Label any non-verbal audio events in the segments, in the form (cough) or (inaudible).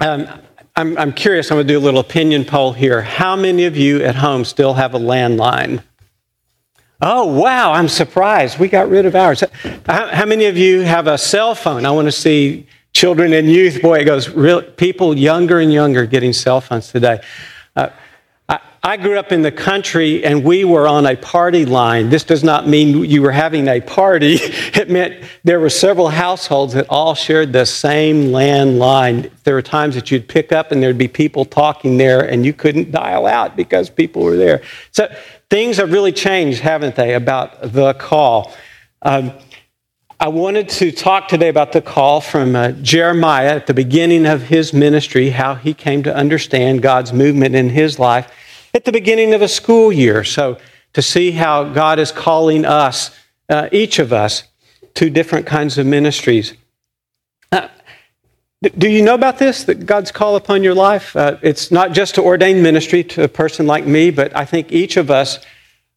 Um, I'm, I'm curious, I'm going to do a little opinion poll here. How many of you at home still have a landline? Oh, wow, I'm surprised. We got rid of ours. How, how many of you have a cell phone? I want to see children and youth. Boy, it goes real, people younger and younger getting cell phones today. Uh, I grew up in the country and we were on a party line. This does not mean you were having a party. (laughs) It meant there were several households that all shared the same landline. There were times that you'd pick up and there'd be people talking there and you couldn't dial out because people were there. So things have really changed, haven't they, about the call. Um, I wanted to talk today about the call from uh, Jeremiah at the beginning of his ministry, how he came to understand God's movement in his life at the beginning of a school year. So, to see how God is calling us, uh, each of us, to different kinds of ministries. Uh, do you know about this, that God's call upon your life? Uh, it's not just to ordain ministry to a person like me, but I think each of us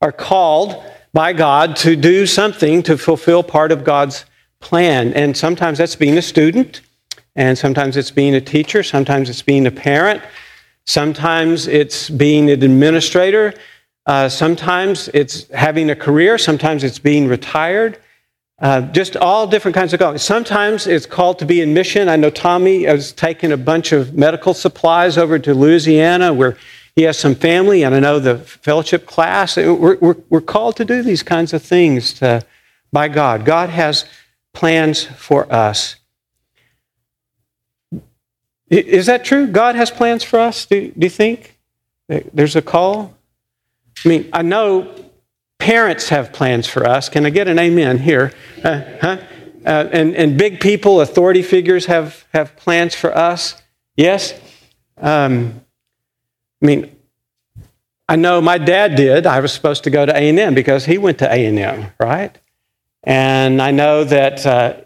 are called by God to do something to fulfill part of God's plan. And sometimes that's being a student, and sometimes it's being a teacher, sometimes it's being a parent, Sometimes it's being an administrator. Uh, sometimes it's having a career. Sometimes it's being retired. Uh, just all different kinds of callings. Sometimes it's called to be in mission. I know Tommy has taken a bunch of medical supplies over to Louisiana where he has some family, and I know the fellowship class. We're, we're, we're called to do these kinds of things to, by God. God has plans for us. Is that true? God has plans for us? Do, do you think? There's a call? I mean, I know parents have plans for us. Can I get an amen here? Uh, huh? Uh, and, and big people, authority figures have, have plans for us. Yes? Um, I mean, I know my dad did. I was supposed to go to A&M because he went to A&M, right? And I know that uh,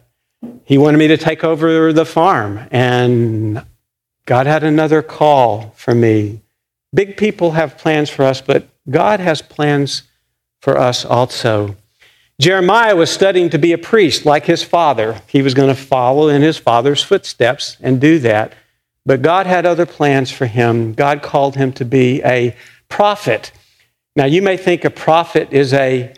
he wanted me to take over the farm. And God had another call for me. Big people have plans for us, but God has plans for us also. Jeremiah was studying to be a priest like his father. He was going to follow in his father's footsteps and do that. But God had other plans for him. God called him to be a prophet. Now, you may think a prophet is a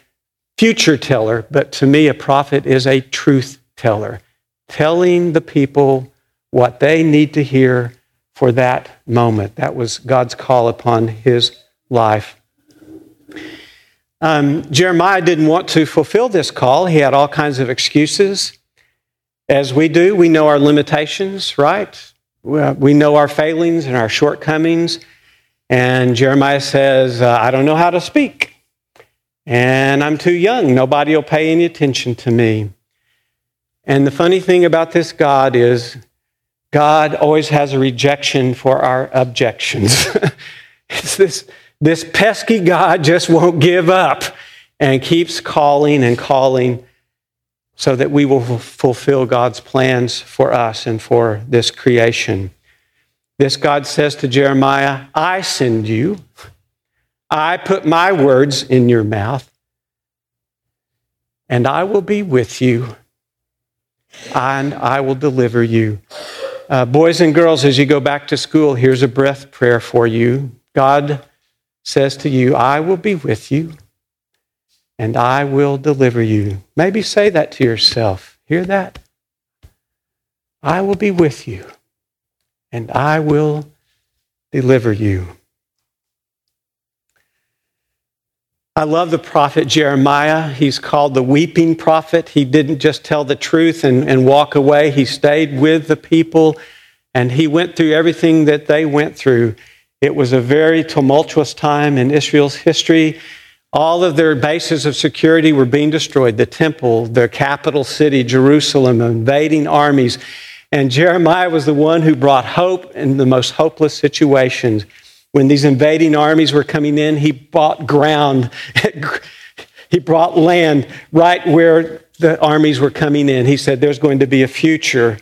future teller, but to me, a prophet is a truth teller, telling the people what they need to hear for that moment. That was God's call upon his life. Um, Jeremiah didn't want to fulfill this call. He had all kinds of excuses. As we do, we know our limitations, right? We know our failings and our shortcomings. And Jeremiah says, uh, I don't know how to speak. And I'm too young. Nobody will pay any attention to me. And the funny thing about this God is God always has a rejection for our objections. (laughs) it's this, this pesky God just won't give up and keeps calling and calling so that we will fulfill God's plans for us and for this creation. This God says to Jeremiah, I send you. I put my words in your mouth, and I will be with you, and I will deliver you. Uh, boys and girls, as you go back to school, here's a breath prayer for you. God says to you, I will be with you and I will deliver you. Maybe say that to yourself. Hear that? I will be with you and I will deliver you. I love the prophet Jeremiah. He's called the weeping prophet. He didn't just tell the truth and, and walk away, he stayed with the people and he went through everything that they went through. It was a very tumultuous time in Israel's history. All of their bases of security were being destroyed the temple, their capital city, Jerusalem, invading armies. And Jeremiah was the one who brought hope in the most hopeless situations. When these invading armies were coming in, he bought ground. (laughs) he brought land right where the armies were coming in. He said, There's going to be a future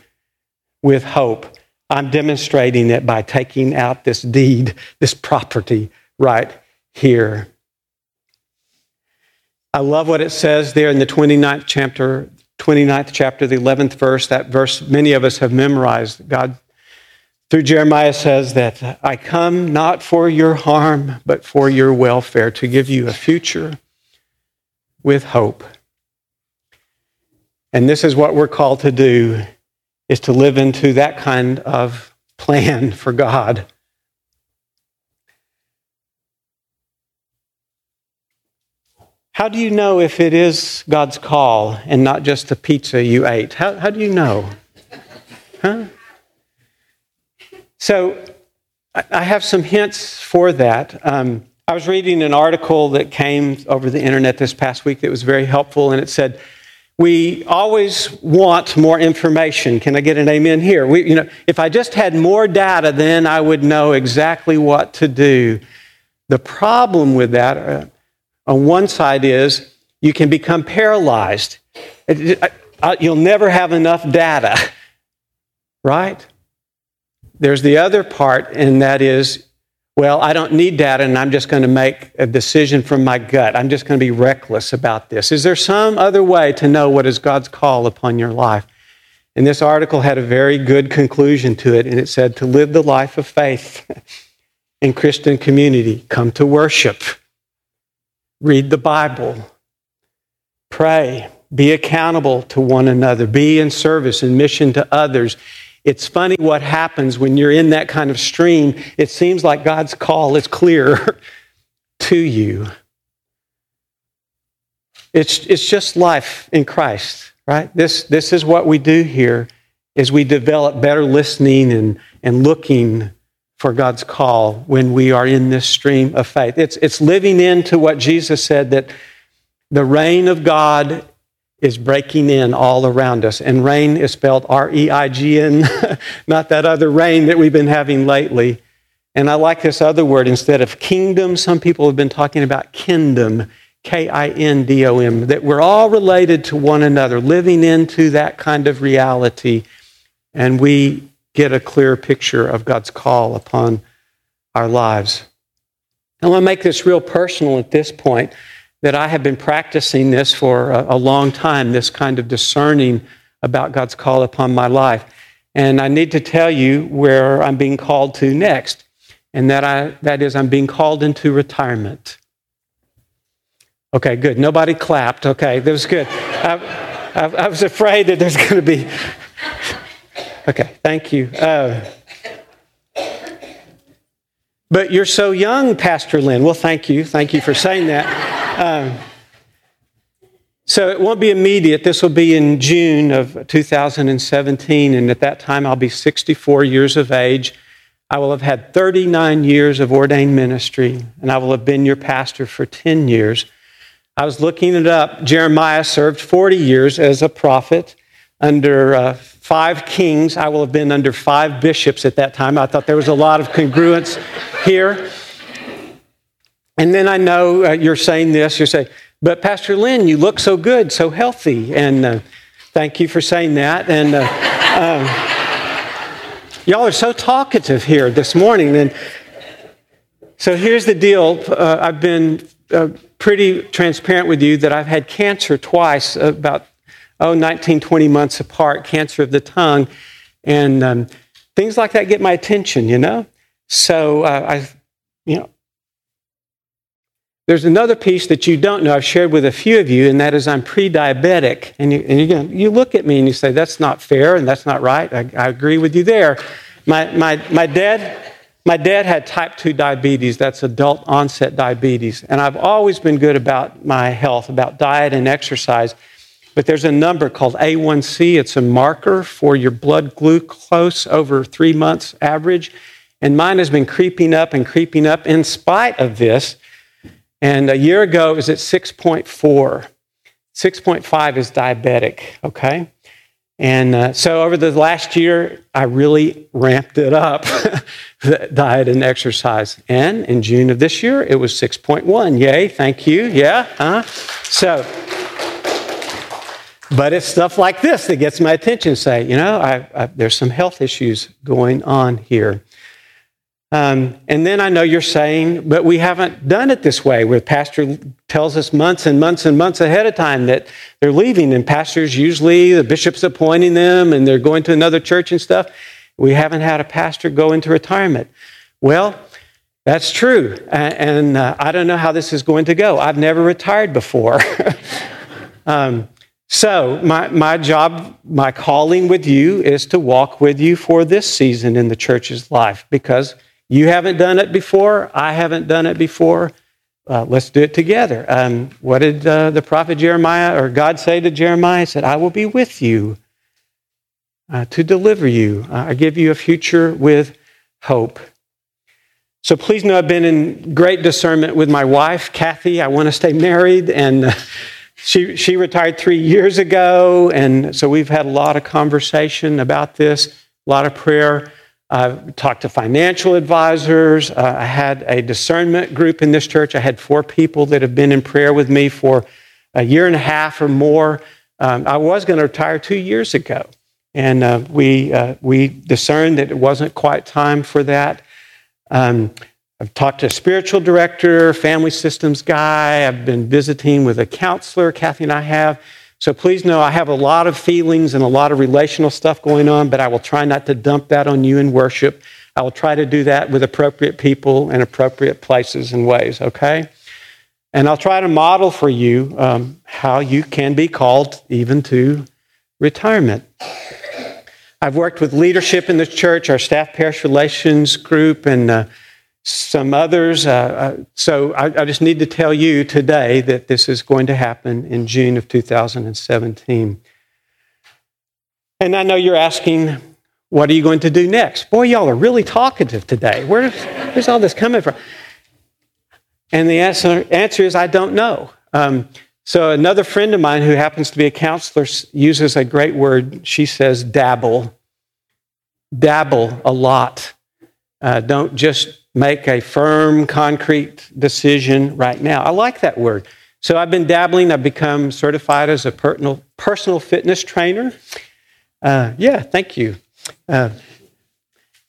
with hope. I'm demonstrating it by taking out this deed, this property right here. I love what it says there in the 29th chapter, 29th chapter, the 11th verse. That verse many of us have memorized. God through Jeremiah says that I come not for your harm, but for your welfare, to give you a future with hope. And this is what we're called to do is to live into that kind of plan (laughs) for God. How do you know if it is God's call and not just the pizza you ate? How, how do you know? Huh? So I have some hints for that. Um, I was reading an article that came over the internet this past week that was very helpful, and it said, we always want more information. Can I get an amen here? We, you know, if I just had more data, then I would know exactly what to do. The problem with that, uh, on one side, is you can become paralyzed. You'll never have enough data, (laughs) right? There's the other part, and that is, well, I don't need data, and I'm just going to make a decision from my gut. I'm just going to be reckless about this. Is there some other way to know what is God's call upon your life? And this article had a very good conclusion to it, and it said to live the life of faith (laughs) in Christian community, come to worship, read the Bible, pray, be accountable to one another, be in service and mission to others it's funny what happens when you're in that kind of stream. It seems like God's call is clear (laughs) to you. It's, it's just life in Christ, right? This, this is what we do here is we develop better listening and, and looking for God's call when we are in this stream of faith. It's, it's living into what Jesus said that the reign of God is breaking in all around us. And rain is spelled R E I G N, (laughs) not that other rain that we've been having lately. And I like this other word instead of kingdom. Some people have been talking about kingdom, K I N D O M, that we're all related to one another, living into that kind of reality. And we get a clear picture of God's call upon our lives. I want to make this real personal at this point that I have been practicing this for a, a, long time, this kind of discerning about God's call upon my life. And I need to tell you where I'm being called to next, and that, I, that is, I'm being called into retirement. Okay, good. Nobody clapped. Okay, that was good. I, I, I was afraid that there's going to be. Okay, thank you. Uh, but you're so young, Pastor Lynn. Well, thank you. Thank you for saying that. Um, so it won't be immediate. This will be in June of 2017. And at that time, I'll be 64 years of age. I will have had 39 years of ordained ministry, and I will have been your pastor for 10 years. I was looking it up. Jeremiah served 40 years as a prophet under uh, five kings. I will have been under five bishops at that time. I thought there was a lot of congruence here. And then I know uh, you're saying this, you're saying, but Pastor Lynn, you look so good, so healthy. And uh, thank you for saying that. And uh, um, y'all are so talkative here this morning. And so here's the deal uh, I've been uh, pretty transparent with you that I've had cancer twice, about, oh, 19, 20 months apart, cancer of the tongue. And um, things like that get my attention, you know? So uh, I, you know, there's another piece that you don't know. I've shared with a few of you, and that is I'm pre diabetic. And, you, and you, you look at me and you say, that's not fair and that's not right. I, I agree with you there. My, my, my, dad, my dad had type 2 diabetes. That's adult onset diabetes. And I've always been good about my health, about diet and exercise. But there's a number called A1C. It's a marker for your blood glucose over three months average. And mine has been creeping up and creeping up in spite of this. And a year ago, it was at 6.4. 6.5 is diabetic, okay? And uh, so over the last year, I really ramped it up, (laughs) diet and exercise. And in June of this year, it was 6.1. Yay, thank you. Yeah, huh? So, but it's stuff like this that gets my attention. Say, you know, I, I, there's some health issues going on here. Um, and then I know you're saying, but we haven't done it this way, where pastor tells us months and months and months ahead of time that they're leaving, and pastors usually the bishop's appointing them, and they're going to another church and stuff. We haven't had a pastor go into retirement. Well, that's true. And, uh, I don't know how this is going to go. I've never retired before. (laughs) um, so, my, my job, my calling with you is to walk with you for this season in the church's life because you haven't done it before. I haven't done it before. Uh, let's do it together. Um, what did uh, the prophet Jeremiah or God say to Jeremiah? He said, I will be with you uh, to deliver you. I give you a future with hope. So please know I've been in great discernment with my wife, Kathy. I want to stay married, and uh, she, she retired three years ago, and so we've had a lot of conversation about this, a lot of prayer. I've talked to financial advisors. Uh, I had a discernment group in this church. I had four people that have been in prayer with me for a year and a half or more. Um, I was going to retire two years ago, and uh, we, uh, we discerned that it wasn't quite time for that. Um, I've talked to a spiritual director, family systems guy. I've been visiting with a counselor, Kathy and I have. So please know I have a lot of feelings and a lot of relational stuff going on, but I will try not to dump that on you in worship. I will try to do that with appropriate people and appropriate places and ways, okay? And I'll try to model for you um, how you can be called even to retirement. I've worked with leadership in the church, our staff parish relations group, and uh, some others. Uh, uh, so I, I, just need to tell you today that this is going to happen in June of 2017. And I know you're asking, what are you going to do next? Boy, y'all are really talkative today. Where, where's all this coming from? And the answer, answer is, I don't know. Um, so another friend of mine who happens to be a counselor uses a great word. She says, dabble. Dabble a lot. Uh, don't just make a firm, concrete decision right now. I like that word. So I've been dabbling. I've become certified as a personal, fitness trainer. Uh, yeah, thank you. Uh,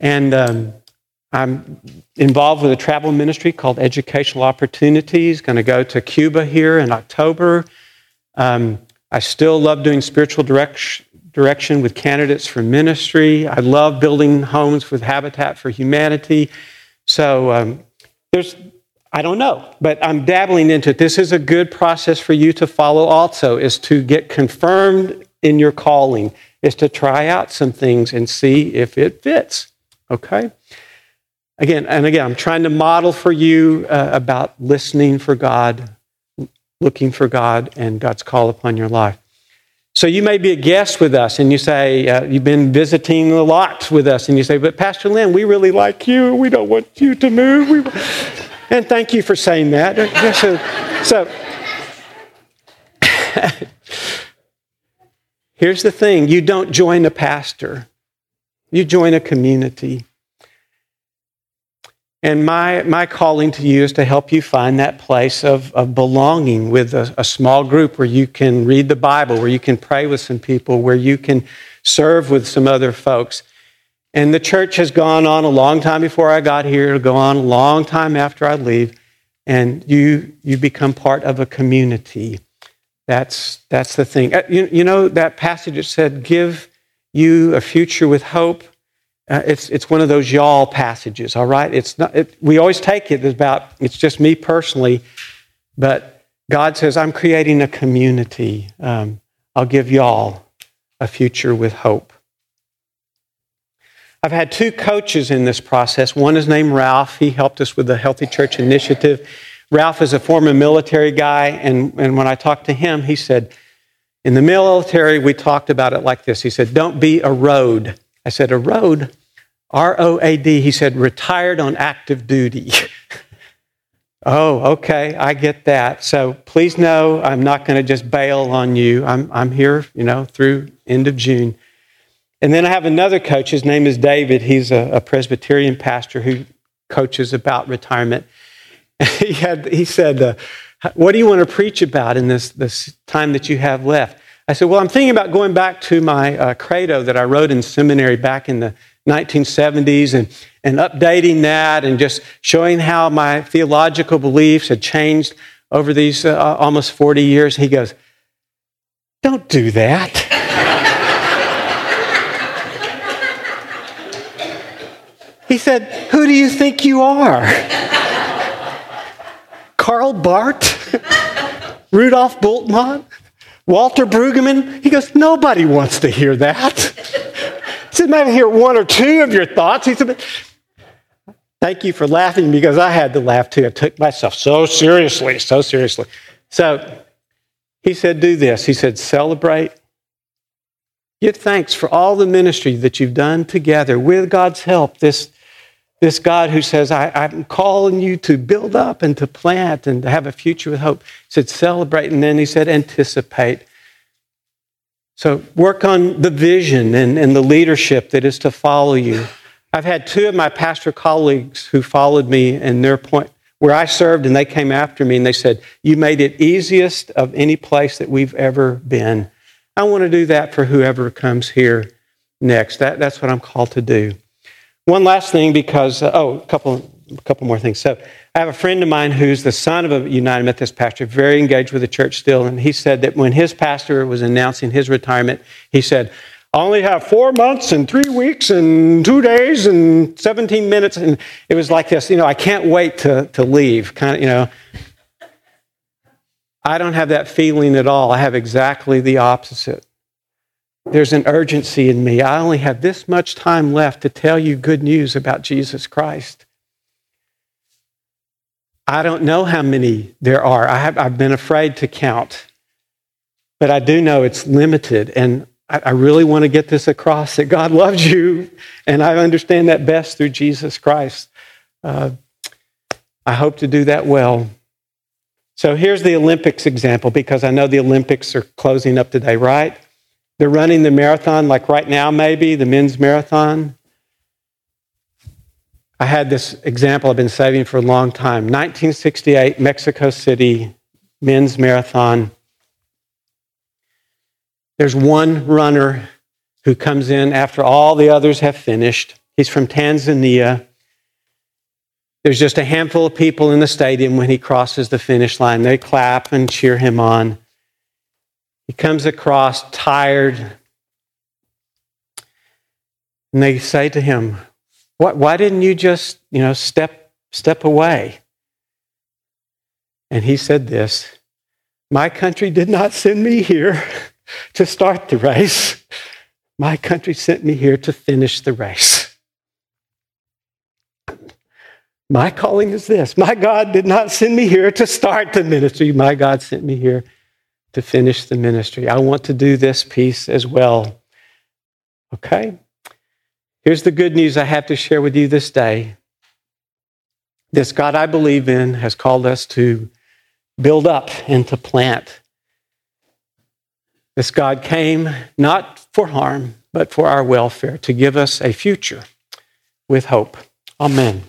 and um, I'm involved with a travel ministry called Educational Opportunities. Going to go to Cuba here in October. Um, I still love doing spiritual direction direction with candidates for ministry. I love building homes with Habitat for Humanity. So um, there's, I don't know, but I'm dabbling into it. This is a good process for you to follow also, is to get confirmed in your calling, is to try out some things and see if it fits. Okay? Again, and again, I'm trying to model for you uh, about listening for God, looking for God, and God's call upon your life. So you may be a guest with us and you say, uh, you've been visiting a lot with us, and you say, but Pastor Lynn, we really like you. We don't want you to move. We... and thank you for saying that. so, so (laughs) here's the thing you don't join a pastor, you join a community. And my, my calling to you is to help you find that place of, of belonging with a, a, small group where you can read the Bible, where you can pray with some people, where you can serve with some other folks. And the church has gone on a long time before I got here, it'll go on a long time after I leave, and you, you become part of a community. That's, that's the thing. Uh, you, you know that passage that said, Give you a future with hope? Uh, it's, it's one of those y'all passages, all right? It's not, it, we always take it about, it's just me personally, but God says, I'm creating a community. Um, I'll give y'all a future with hope. I've had two coaches in this process. One is named Ralph. He helped us with the Healthy Church Initiative. Ralph is a former military guy, and, and when I talked to him, he said, In the military, we talked about it like this. He said, Don't be a road. I said, A road? R O A D. He said, retired on active duty. (laughs) oh, okay, I get that. So please know I'm not going to just bail on you. I'm, I'm here, you know, through end of June. And then I have another coach. His name is David. He's a, a Presbyterian pastor who coaches about retirement. (laughs) he, had, he said, uh, What do you want to preach about in this, this time that you have left? I said, Well, I'm thinking about going back to my uh, credo that I wrote in seminary back in the 1970s and, and updating that and just showing how my theological beliefs had changed over these uh, almost 40 years. He goes, Don't do that. He said, Who do you think you are? Karl Barth? Rudolf Bultmann? Walter Brueggemann? He goes, Nobody wants to hear that. Maybe hear one or two of your thoughts. He said, Thank you for laughing because I had to laugh too. I took myself so seriously, so seriously. So he said, Do this. He said, Celebrate. Give thanks for all the ministry that you've done together with God's help. This, this God who says, I, am calling you to build up and to plant and to have a future with hope. He said, Celebrate. And then he said, Anticipate. So work on the vision and, and the leadership that is to follow you. I've had two of my pastor colleagues who followed me in their point where I served, and they came after me and they said, You made it easiest of any place that we've ever been. I want to do that for whoever comes here next. That, that's what I'm called to do. One last thing, because, uh, oh, a couple, a couple more things. So, I have a friend of mine who's the son of a United Methodist pastor, very engaged with the church still, and he said that when his pastor was announcing his retirement, he said, I only have four months and three weeks and two days and 17 minutes. And it was like this, you know, I can't wait to, to leave. Kind of, you know. I don't have that feeling at all. I have exactly the opposite. There's an urgency in me. I only have this much time left to tell you good news about Jesus Christ. I don't know how many there are. I have, I've been afraid to count. But I do know it's limited. And I, I really want to get this across that God loves you, and I understand that best through Jesus Christ. Uh, I hope to do that well. So here's the Olympics example because I know the Olympics are closing up today, right? They're running the marathon, like right now, maybe, the men's marathon. I had this example I've been saving for a long time. 1968, Mexico City men's marathon. There's one runner who comes in after all the others have finished. He's from Tanzania. There's just a handful of people in the stadium when he crosses the finish line. They clap and cheer him on. He comes across tired. And they say to him, Why didn't you just, you know, step, step away? And he said this My country did not send me here. (laughs) to start the race. My country sent me here to finish the race. My calling is this My God did not send me here to start the ministry. My God sent me here to finish the ministry. I want to do this piece as well. Okay? Here's the good news I have to share with you this day. This God I believe in has called us to build up and to plant this God came not for harm, but for our welfare, to give us a future with hope. Amen.